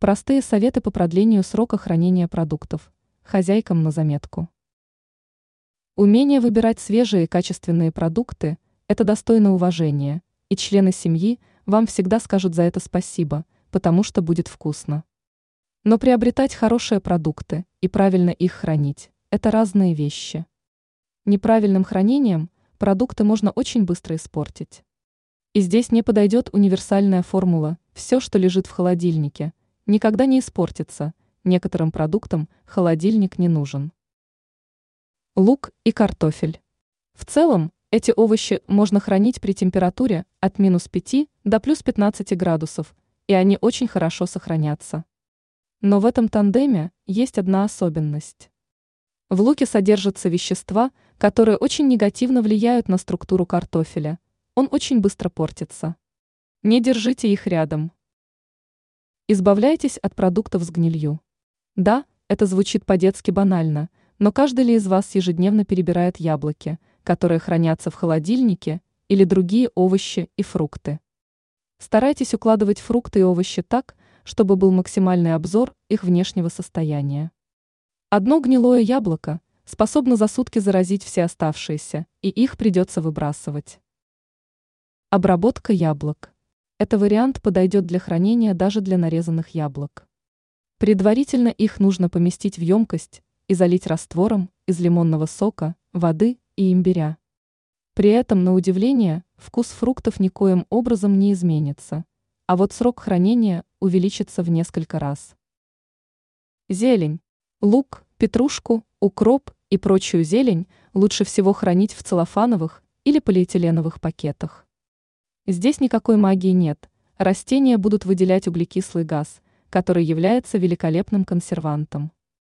Простые советы по продлению срока хранения продуктов. Хозяйкам на заметку. Умение выбирать свежие и качественные продукты – это достойно уважения, и члены семьи вам всегда скажут за это спасибо, потому что будет вкусно. Но приобретать хорошие продукты и правильно их хранить – это разные вещи. Неправильным хранением продукты можно очень быстро испортить. И здесь не подойдет универсальная формула «все, что лежит в холодильнике», никогда не испортится, некоторым продуктам холодильник не нужен. Лук и картофель. В целом, эти овощи можно хранить при температуре от минус 5 до плюс 15 градусов, и они очень хорошо сохранятся. Но в этом тандеме есть одна особенность. В луке содержатся вещества, которые очень негативно влияют на структуру картофеля. Он очень быстро портится. Не держите их рядом. Избавляйтесь от продуктов с гнилью. Да, это звучит по-детски банально, но каждый ли из вас ежедневно перебирает яблоки, которые хранятся в холодильнике, или другие овощи и фрукты? Старайтесь укладывать фрукты и овощи так, чтобы был максимальный обзор их внешнего состояния. Одно гнилое яблоко способно за сутки заразить все оставшиеся, и их придется выбрасывать. Обработка яблок. Это вариант подойдет для хранения даже для нарезанных яблок. Предварительно их нужно поместить в емкость и залить раствором из лимонного сока, воды и имбиря. При этом, на удивление, вкус фруктов никоим образом не изменится, а вот срок хранения увеличится в несколько раз. Зелень. Лук, петрушку, укроп и прочую зелень лучше всего хранить в целлофановых или полиэтиленовых пакетах. Здесь никакой магии нет. Растения будут выделять углекислый газ, который является великолепным консервантом.